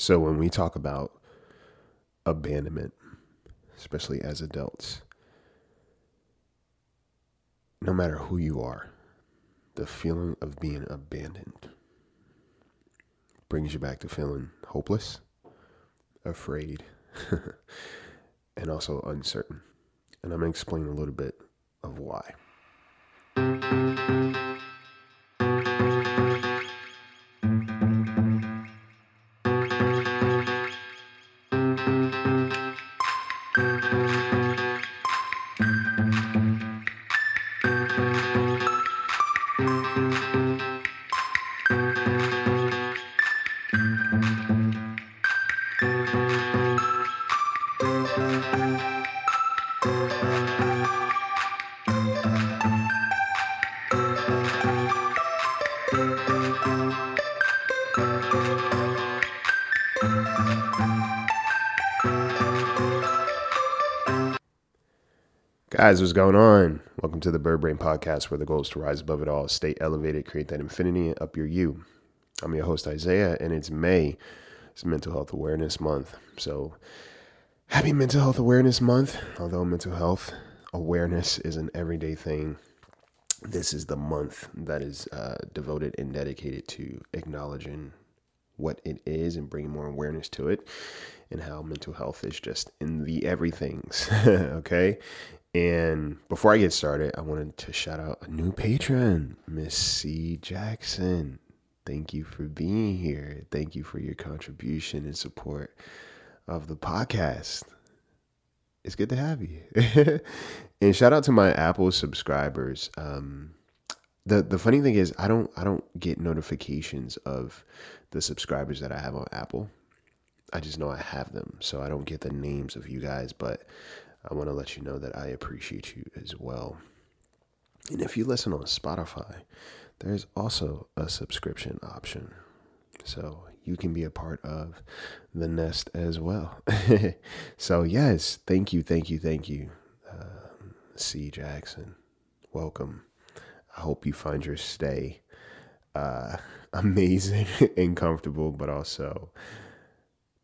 So when we talk about abandonment, especially as adults, no matter who you are, the feeling of being abandoned brings you back to feeling hopeless, afraid, and also uncertain. And I'm going to explain a little bit of why. Guys, what's going on? Welcome to the Bird Brain Podcast, where the goal is to rise above it all, stay elevated, create that infinity, and up your you. I'm your host, Isaiah, and it's May. It's Mental Health Awareness Month. So, happy Mental Health Awareness Month. Although mental health awareness is an everyday thing, this is the month that is uh, devoted and dedicated to acknowledging what it is and bringing more awareness to it and how mental health is just in the everythings. okay. And before I get started, I wanted to shout out a new patron, Miss C. Jackson. Thank you for being here. Thank you for your contribution and support of the podcast. It's good to have you. and shout out to my Apple subscribers. Um, the the funny thing is, I don't I don't get notifications of the subscribers that I have on Apple. I just know I have them, so I don't get the names of you guys, but I want to let you know that I appreciate you as well. And if you listen on Spotify, there's also a subscription option. So you can be a part of the nest as well. so, yes, thank you, thank you, thank you, um, C. Jackson. Welcome. I hope you find your stay uh, amazing and comfortable, but also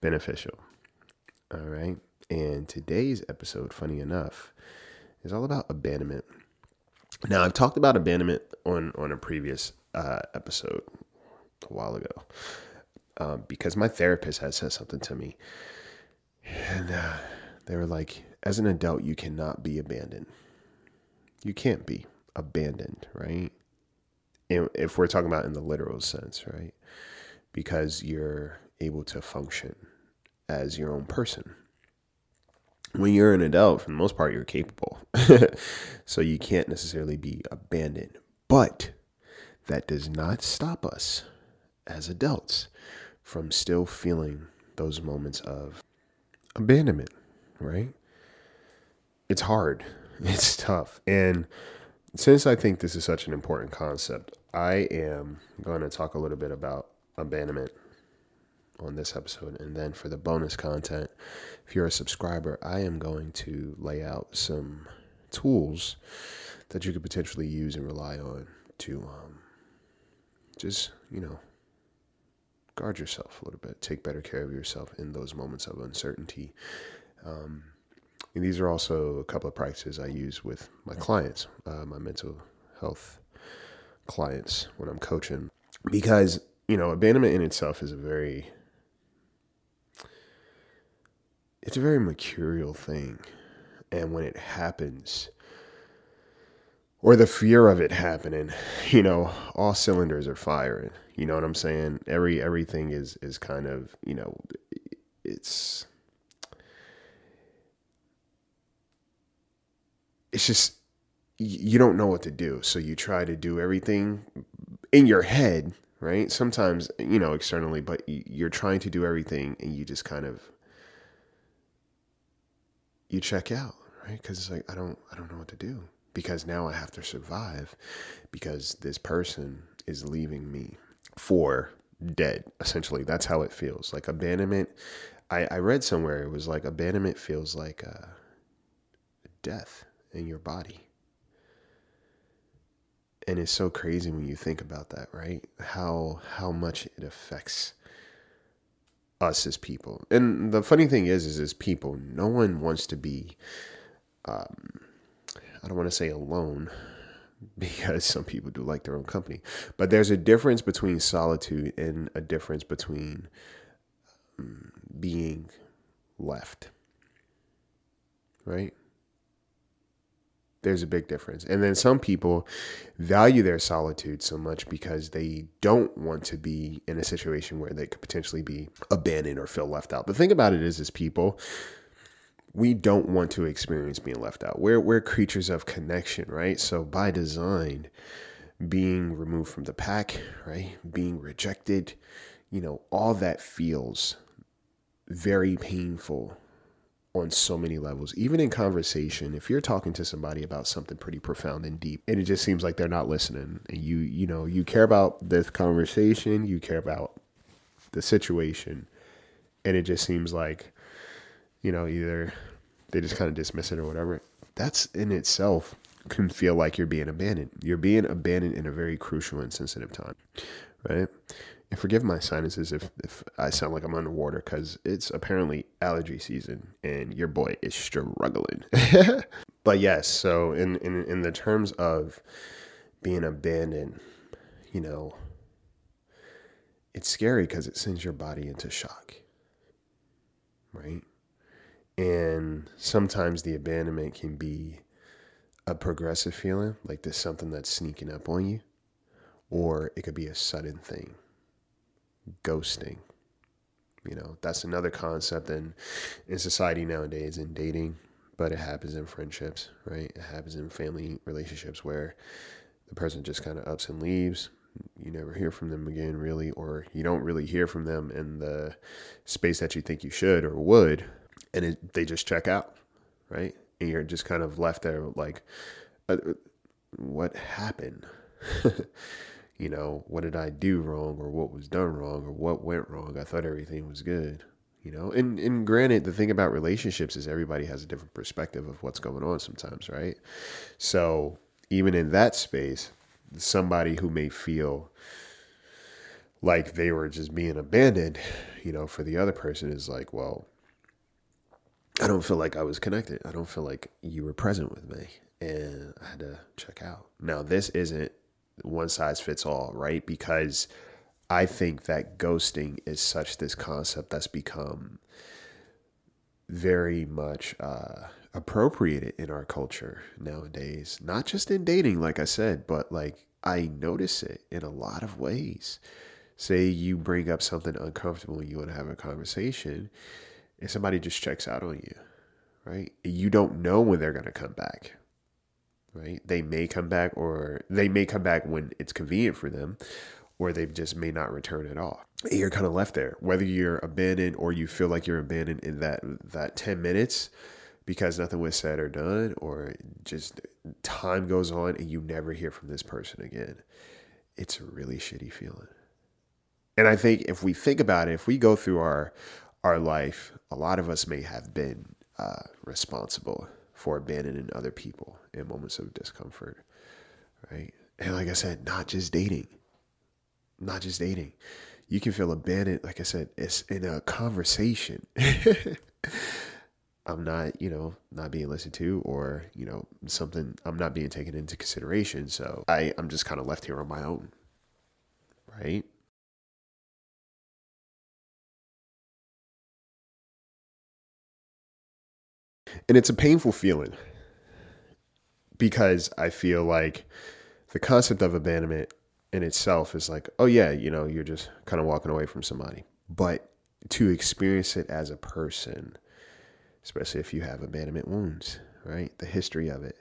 beneficial. All right. And today's episode, funny enough, is all about abandonment. Now, I've talked about abandonment on on a previous uh, episode a while ago um, because my therapist had said something to me, and uh, they were like, "As an adult, you cannot be abandoned. You can't be abandoned, right? And if we're talking about in the literal sense, right? Because you're able to function as your own person." When you're an adult, for the most part, you're capable. so you can't necessarily be abandoned. But that does not stop us as adults from still feeling those moments of abandonment, right? It's hard, it's tough. And since I think this is such an important concept, I am going to talk a little bit about abandonment on this episode. And then for the bonus content, if you're a subscriber, I am going to lay out some tools that you could potentially use and rely on to um, just, you know, guard yourself a little bit, take better care of yourself in those moments of uncertainty. Um, and these are also a couple of practices I use with my clients, uh, my mental health clients when I'm coaching, because you know abandonment in itself is a very it's a very mercurial thing. And when it happens, or the fear of it happening, you know, all cylinders are firing. You know what I'm saying? Every everything is is kind of, you know, it's it's just you don't know what to do. So you try to do everything in your head, right? Sometimes, you know, externally, but you're trying to do everything and you just kind of you check out, right? Because it's like I don't I don't know what to do because now I have to survive because this person is leaving me for dead. Essentially, that's how it feels. Like abandonment. I, I read somewhere it was like abandonment feels like a death in your body. And it's so crazy when you think about that, right? How how much it affects us as people. And the funny thing is, is as people, no one wants to be. Um, I don't want to say alone because some people do like their own company, but there's a difference between solitude and a difference between um, being left. Right? There's a big difference. And then some people value their solitude so much because they don't want to be in a situation where they could potentially be abandoned or feel left out. The thing about it is, as people, we don't want to experience being left out. We're, we're creatures of connection, right? So by design, being removed from the pack, right? Being rejected, you know, all that feels very painful on so many levels. Even in conversation, if you're talking to somebody about something pretty profound and deep, and it just seems like they're not listening, and you you know you care about this conversation, you care about the situation, and it just seems like you know either they just kind of dismiss it or whatever. That's in itself can feel like you're being abandoned. You're being abandoned in a very crucial and sensitive time, right? And forgive my sinuses if, if I sound like I'm underwater because it's apparently allergy season and your boy is struggling. but yes, so in, in, in the terms of being abandoned, you know, it's scary because it sends your body into shock, right? And sometimes the abandonment can be a progressive feeling, like there's something that's sneaking up on you, or it could be a sudden thing ghosting. You know, that's another concept in in society nowadays in dating, but it happens in friendships, right? It happens in family relationships where the person just kind of ups and leaves. You never hear from them again, really, or you don't really hear from them in the space that you think you should or would, and it, they just check out, right? And you're just kind of left there like, uh, what happened? you know, what did I do wrong or what was done wrong or what went wrong? I thought everything was good, you know. And and granted, the thing about relationships is everybody has a different perspective of what's going on sometimes, right? So even in that space, somebody who may feel like they were just being abandoned, you know, for the other person is like, well, I don't feel like I was connected. I don't feel like you were present with me. And I had to check out. Now, this isn't one size fits all, right? Because I think that ghosting is such this concept that's become very much uh, appropriated in our culture nowadays. Not just in dating, like I said, but like I notice it in a lot of ways. Say you bring up something uncomfortable and you want to have a conversation, and somebody just checks out on you, right? You don't know when they're going to come back right? They may come back or they may come back when it's convenient for them or they just may not return at all. You're kind of left there, whether you're abandoned or you feel like you're abandoned in that that 10 minutes because nothing was said or done or just time goes on and you never hear from this person again. It's a really shitty feeling. And I think if we think about it, if we go through our our life, a lot of us may have been uh, responsible for abandoning other people in moments of discomfort, right? And like I said, not just dating, not just dating. You can feel abandoned, like I said, it's in a conversation. I'm not, you know, not being listened to or, you know, something I'm not being taken into consideration. So I, I'm just kind of left here on my own. Right. And it's a painful feeling because I feel like the concept of abandonment in itself is like, oh, yeah, you know, you're just kind of walking away from somebody. But to experience it as a person, especially if you have abandonment wounds, right? The history of it,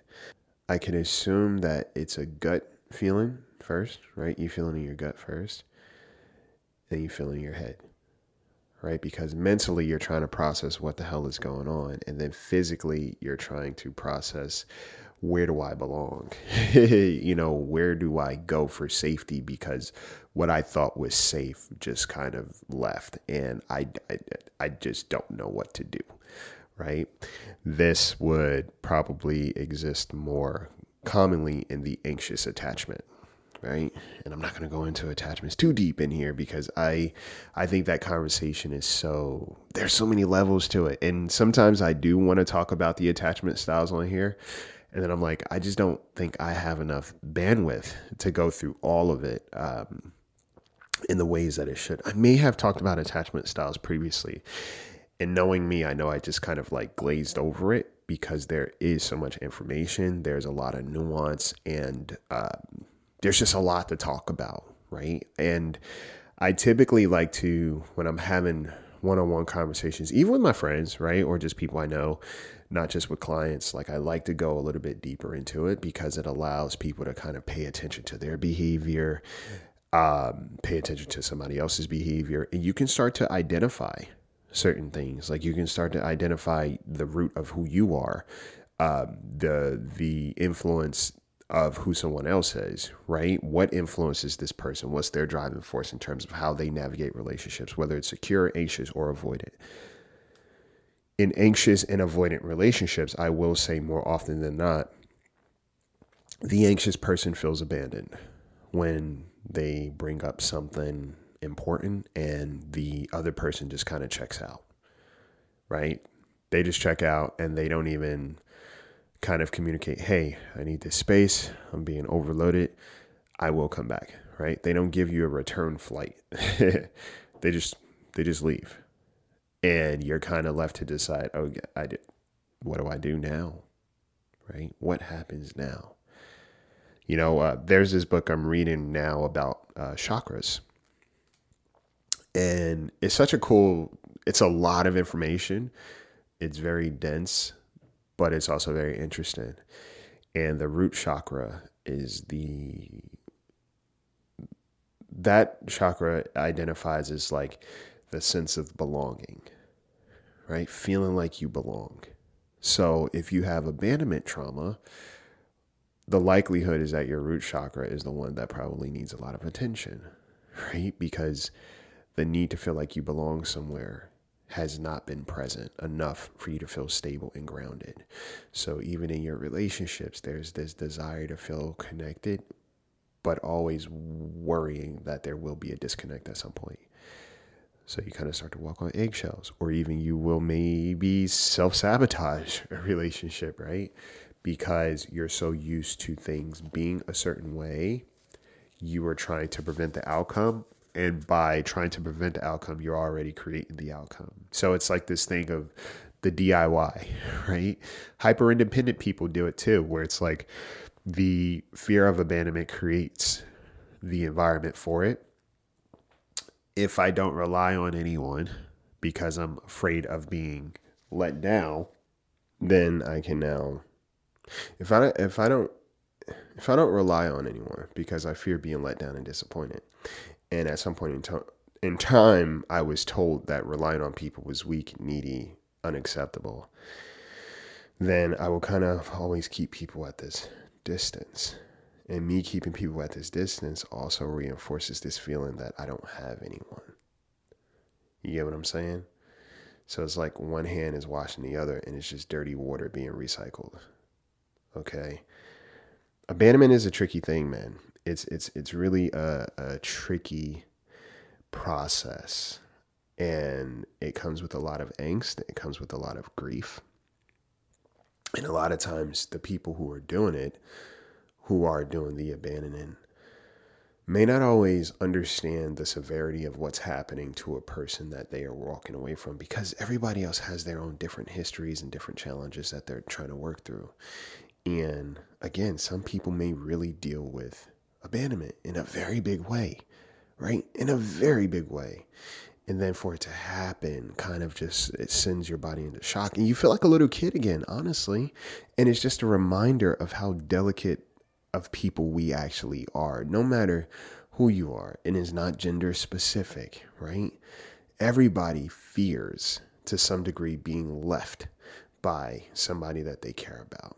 I can assume that it's a gut feeling first, right? You feel it in your gut first, then you feel it in your head right? Because mentally you're trying to process what the hell is going on, and then physically you're trying to process where do I belong? you know, where do I go for safety? Because what I thought was safe just kind of left, and I, I, I just don't know what to do, right? This would probably exist more commonly in the anxious attachment, right? And I'm not going to go into attachments too deep in here because I I think that conversation is so there's so many levels to it. And sometimes I do want to talk about the attachment styles on here. And then I'm like, I just don't think I have enough bandwidth to go through all of it um, in the ways that it should. I may have talked about attachment styles previously. And knowing me, I know I just kind of like glazed over it because there is so much information. There's a lot of nuance and um, there's just a lot to talk about, right? And I typically like to, when I'm having one on one conversations, even with my friends, right? Or just people I know, not just with clients, like I like to go a little bit deeper into it because it allows people to kind of pay attention to their behavior, um, pay attention to somebody else's behavior, and you can start to identify certain things. Like you can start to identify the root of who you are, um, the the influence of who someone else is, right? What influences this person? What's their driving force in terms of how they navigate relationships, whether it's secure, anxious, or avoidant? In anxious and avoidant relationships, I will say more often than not, the anxious person feels abandoned when they bring up something important and the other person just kind of checks out, right? They just check out and they don't even kind of communicate, hey, I need this space. I'm being overloaded. I will come back, right? They don't give you a return flight. they just they just leave. And you're kind of left to decide, oh, I did what do I do now? Right? What happens now? You know, uh, there's this book I'm reading now about uh, chakras. And it's such a cool, it's a lot of information. It's very dense but it's also very interesting. And the root chakra is the that chakra identifies as like the sense of belonging, right? Feeling like you belong. So if you have abandonment trauma, the likelihood is that your root chakra is the one that probably needs a lot of attention, right? Because the need to feel like you belong somewhere has not been present enough for you to feel stable and grounded. So even in your relationships, there's this desire to feel connected, but always worrying that there will be a disconnect at some point. So you kind of start to walk on eggshells, or even you will maybe self sabotage a relationship, right? Because you're so used to things being a certain way, you are trying to prevent the outcome and by trying to prevent the outcome you're already creating the outcome. So it's like this thing of the diy right? Hyper independent people do it too where it's like the fear of abandonment creates the environment for it. If i don't rely on anyone because i'm afraid of being let down then i can now if i if i don't if I don't rely on anyone because I fear being let down and disappointed, and at some point in, to- in time, I was told that relying on people was weak, needy, unacceptable. Then I will kind of always keep people at this distance. And me keeping people at this distance also reinforces this feeling that I don't have anyone. You get what I'm saying? So it's like one hand is washing the other and it's just dirty water being recycled. Okay. Abandonment is a tricky thing, man it's it's it's really a, a tricky process and it comes with a lot of angst it comes with a lot of grief. And a lot of times the people who are doing it who are doing the abandoning may not always understand the severity of what's happening to a person that they are walking away from because everybody else has their own different histories and different challenges that they're trying to work through. And again some people may really deal with abandonment in a very big way, right? In a very big way. And then for it to happen, kind of just it sends your body into shock. And you feel like a little kid again, honestly. And it's just a reminder of how delicate of people we actually are, no matter who you are. And it's not gender specific, right? Everybody fears to some degree being left by somebody that they care about.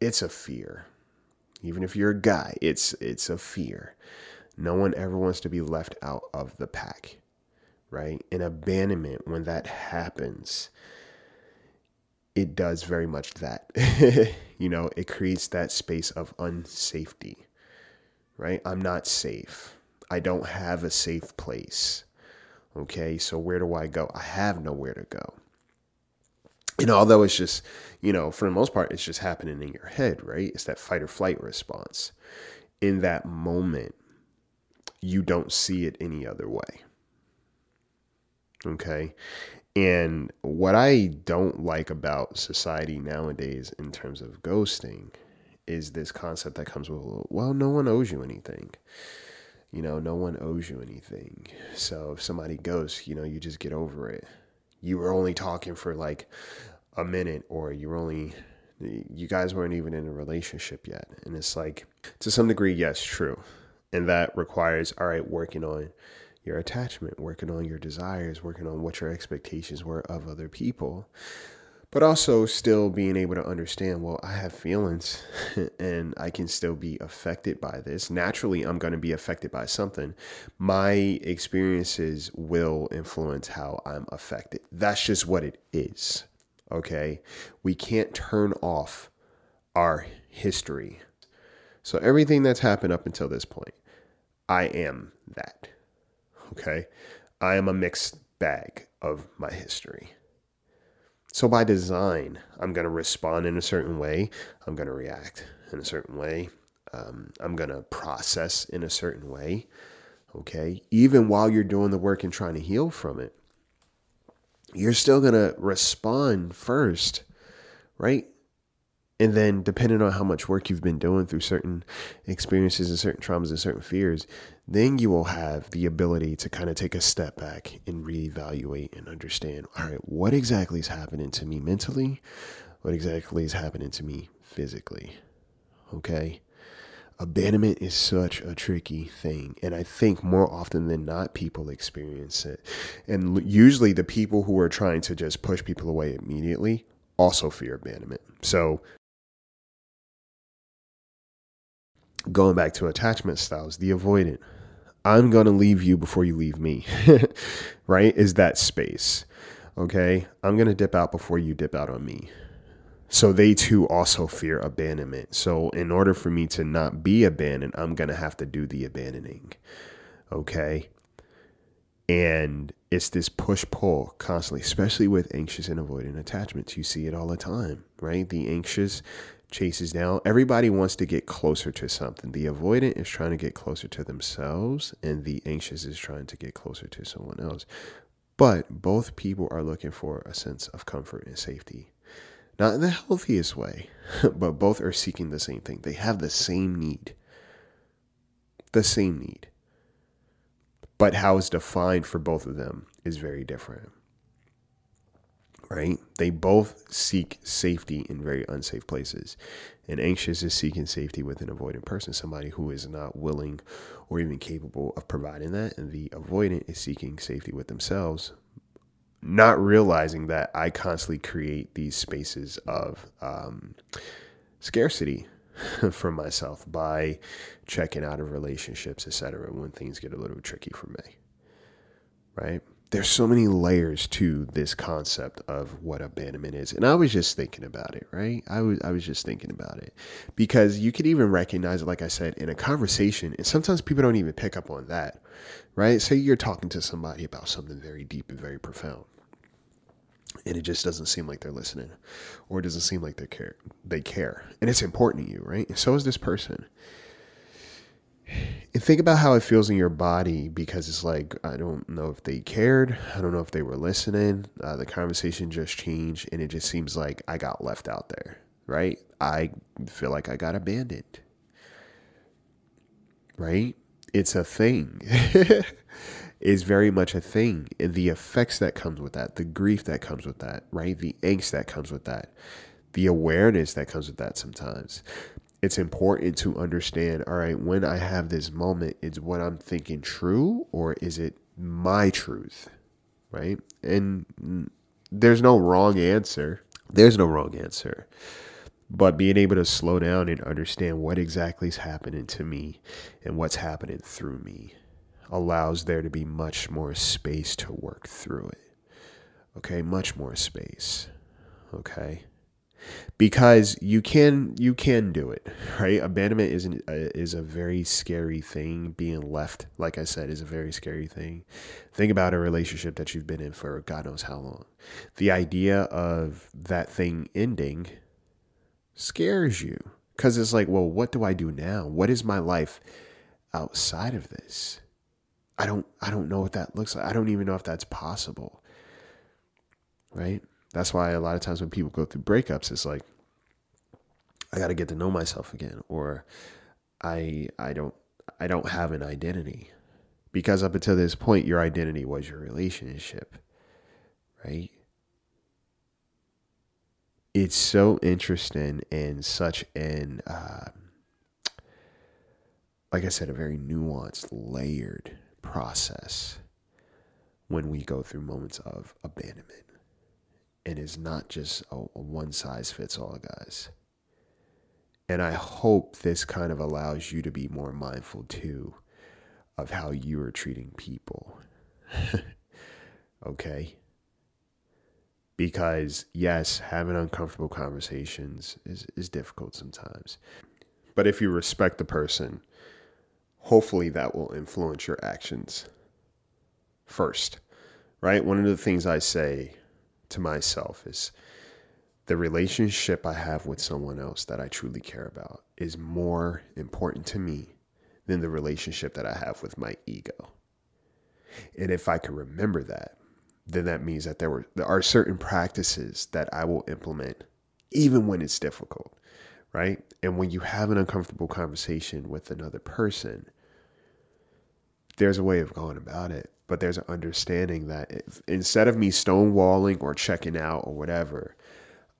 It's a fear, even if you're a guy, it's it's a fear. No one ever wants to be left out of the pack, right? In abandonment, when that happens, it does very much that. you know, it creates that space of unsafety, right? I'm not safe. I don't have a safe place. Okay, so where do I go? I have nowhere to go. And although it's just, you know, for the most part, it's just happening in your head, right? It's that fight or flight response. In that moment, you don't see it any other way. Okay. And what I don't like about society nowadays in terms of ghosting is this concept that comes with, well, no one owes you anything. You know, no one owes you anything. So if somebody ghosts, you know, you just get over it. You were only talking for like a minute, or you were only, you guys weren't even in a relationship yet. And it's like, to some degree, yes, true. And that requires, all right, working on your attachment, working on your desires, working on what your expectations were of other people but also still being able to understand well i have feelings and i can still be affected by this. Naturally i'm going to be affected by something. My experiences will influence how i'm affected. That's just what it is okay? We can't turn off our history. So everything that's happened up until this point i am that okay? I am a mixed bag of my history so by design, I'm going to respond in a certain way. I'm going to react in a certain way. Um, I'm going to process in a certain way. Okay. Even while you're doing the work and trying to heal from it, you're still going to respond first, right? And then, depending on how much work you've been doing through certain experiences and certain traumas and certain fears, then you will have the ability to kind of take a step back and reevaluate and understand all right, what exactly is happening to me mentally? What exactly is happening to me physically? Okay. Abandonment is such a tricky thing. And I think more often than not, people experience it. And usually, the people who are trying to just push people away immediately also fear abandonment. So going back to attachment styles, the avoidant. I'm going to leave you before you leave me, right? Is that space. Okay. I'm going to dip out before you dip out on me. So they too also fear abandonment. So in order for me to not be abandoned, I'm going to have to do the abandoning. Okay. And it's this push pull constantly, especially with anxious and avoidant attachments. You see it all the time, right? The anxious chases down. Everybody wants to get closer to something. The avoidant is trying to get closer to themselves, and the anxious is trying to get closer to someone else. But both people are looking for a sense of comfort and safety. Not in the healthiest way, but both are seeking the same thing. They have the same need. The same need. But how it's defined for both of them is very different right? They both seek safety in very unsafe places. And anxious is seeking safety with an avoidant person, somebody who is not willing or even capable of providing that. And the avoidant is seeking safety with themselves, not realizing that I constantly create these spaces of um, scarcity for myself by checking out of relationships, etc., when things get a little tricky for me. Right? There's so many layers to this concept of what abandonment is and i was just thinking about it right? I was i was just thinking about it. Because you could even recognize it like i said in a conversation and sometimes people don't even pick up on that right? Say you're talking to somebody about something very deep and very profound and it just doesn't seem like they're listening or it doesn't seem like they care they care and it's important to you right? And so is this person think about how it feels in your body because it's like I don't know if they cared, I don't know if they were listening. Uh, the conversation just changed, and it just seems like I got left out there. Right? I feel like I got abandoned. Right? It's a thing. is very much a thing. And the effects that comes with that, the grief that comes with that, right? The angst that comes with that, the awareness that comes with that sometimes it's important to understand all right, when I have this moment, is what I'm thinking true or is it my truth? Right. And there's no wrong answer. There's no wrong answer. But being able to slow down and understand what exactly is happening to me and what's happening through me allows there to be much more space to work through it. Okay, much more space. Okay. Because you can you can do it right? Abandonment is an, uh, is a very scary thing. Being left like i said is a very scary thing. Think about a relationship that you've been in for god knows how long. The idea of that thing ending scares you because it's like well what do i do now? What is my life outside of this? I don't i don't know what that looks like. I don't even know if that's possible right that's why a lot of times when people go through breakups, it's like, I got to get to know myself again, or I I don't I don't have an identity, because up until this point, your identity was your relationship, right? It's so interesting and such an uh, like I said, a very nuanced, layered process when we go through moments of abandonment and is not just a, a one size fits all, guys. And I hope this kind of allows you to be more mindful too of how you are treating people. okay? Because, yes, having uncomfortable conversations is, is difficult sometimes. But if you respect the person, hopefully that will influence your actions first, right? One of the things I say to myself is the relationship I have with someone else that I truly care about is more important to me than the relationship that I have with my ego. And if I can remember that, then that means that there were there are certain practices that I will implement even when it's difficult, right? And when you have an uncomfortable conversation with another person, there's a way of going about it but there's an understanding that if, instead of me stonewalling or checking out or whatever,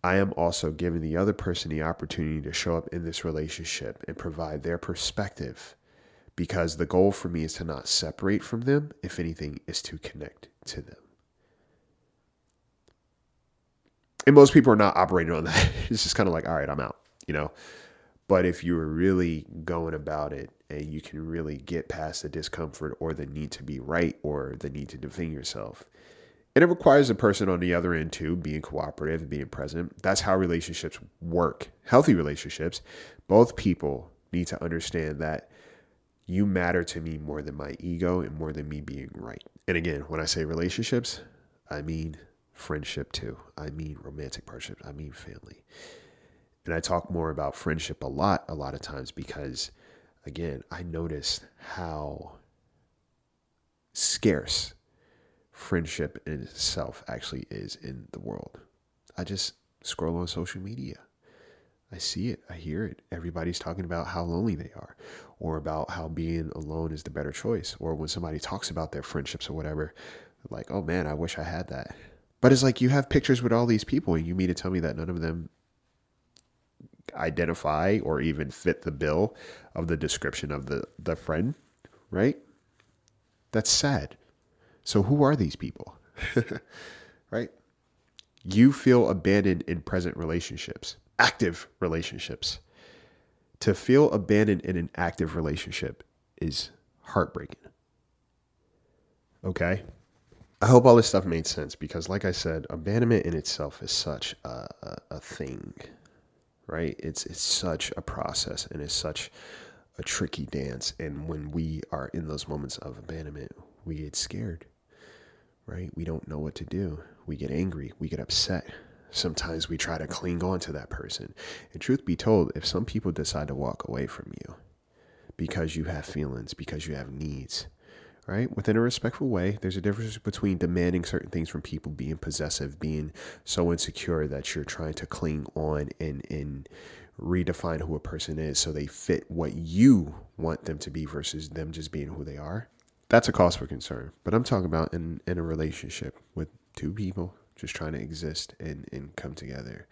I am also giving the other person the opportunity to show up in this relationship and provide their perspective because the goal for me is to not separate from them, if anything, is to connect to them. And most people are not operating on that. It's just kind of like, all right, I'm out, you know? But if you are really going about it and you can really get past the discomfort or the need to be right or the need to defend yourself. And it requires a person on the other end too, being cooperative and being present. That's how relationships work. Healthy relationships, both people need to understand that you matter to me more than my ego and more than me being right. And again, when I say relationships, I mean friendship too. I mean romantic partnership. I mean family. And I talk more about friendship a lot, a lot of times because again, I noticed how scarce friendship in itself actually is in the world. I just scroll on social media. I see it, I hear it. Everybody's talking about how lonely they are, or about how being alone is the better choice, or when somebody talks about their friendships or whatever, like, oh man, I wish I had that. But it's like you have pictures with all these people, and you mean to tell me that none of them identify or even fit the bill of the description of the, the friend, right? That's sad. So, who are these people? right? You feel abandoned in present relationships, active relationships. To feel abandoned in an active relationship is heartbreaking. Okay? I hope all this stuff made sense because, like I said, abandonment in itself is such a, a, a thing right? It's it's such a process and it's such a tricky dance. And when we are in those moments of abandonment, we get scared, right? We don't know what to do. We get angry. We get upset. Sometimes we try to cling on to that person. And truth be told, if some people decide to walk away from you because you have feelings, because you have needs, right? Within a respectful way, there's a difference between demanding certain things from people, being possessive, being so insecure that you're trying to cling on and and redefine who a person is so they fit what you want them to be versus them just being who they are. That's a cause for concern. But I'm talking about in, in a relationship with two people just trying to exist and, and come together.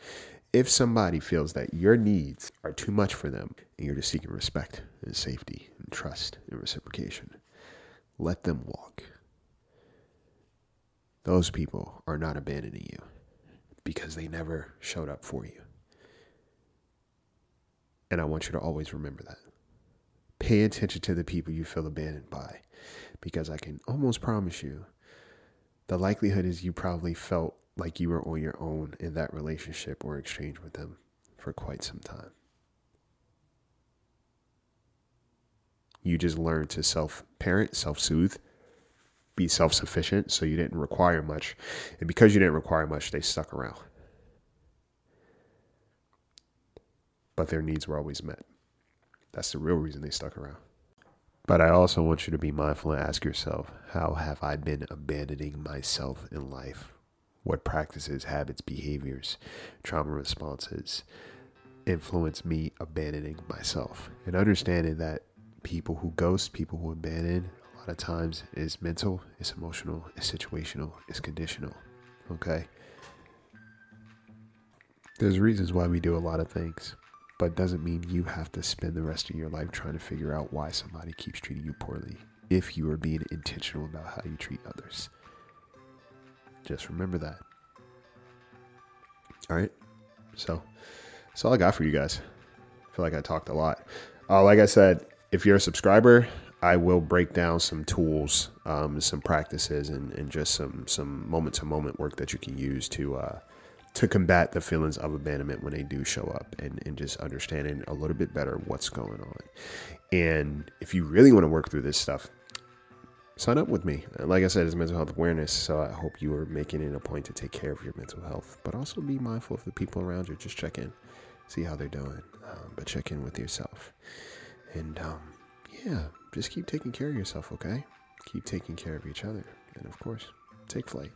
If somebody feels that your needs are too much for them and you're just seeking respect and safety and trust and reciprocation, let them walk. Those people are not abandoning you because they never showed up for you. And I want you to always remember that. Pay attention to the people you feel abandoned by because I can almost promise you the likelihood is you probably felt like you were on your own in that relationship or exchange with them for quite some time. You just learned to self parent, self soothe, be self sufficient, so you didn't require much. And because you didn't require much, they stuck around. But their needs were always met. That's the real reason they stuck around. But I also want you to be mindful and ask yourself how have I been abandoning myself in life? What practices, habits, behaviors, trauma responses influence me abandoning myself? And understanding that people who ghost, people who abandon, a lot of times is mental, it's emotional, it's situational, it's conditional. Okay? There's reasons why we do a lot of things, but doesn't mean you have to spend the rest of your life trying to figure out why somebody keeps treating you poorly if you are being intentional about how you treat others. Just remember that. All right. So that's all I got for you guys. I feel like I talked a lot. Uh, like I said, if you're a subscriber, I will break down some tools, um, some practices, and, and just some some moment to moment work that you can use to uh, to combat the feelings of abandonment when they do show up, and, and just understanding a little bit better what's going on. And if you really want to work through this stuff, sign up with me. Like I said, it's mental health awareness, so I hope you are making it a point to take care of your mental health, but also be mindful of the people around you. Just check in, see how they're doing, um, but check in with yourself. And um, yeah, just keep taking care of yourself, okay? Keep taking care of each other. And of course, take flight.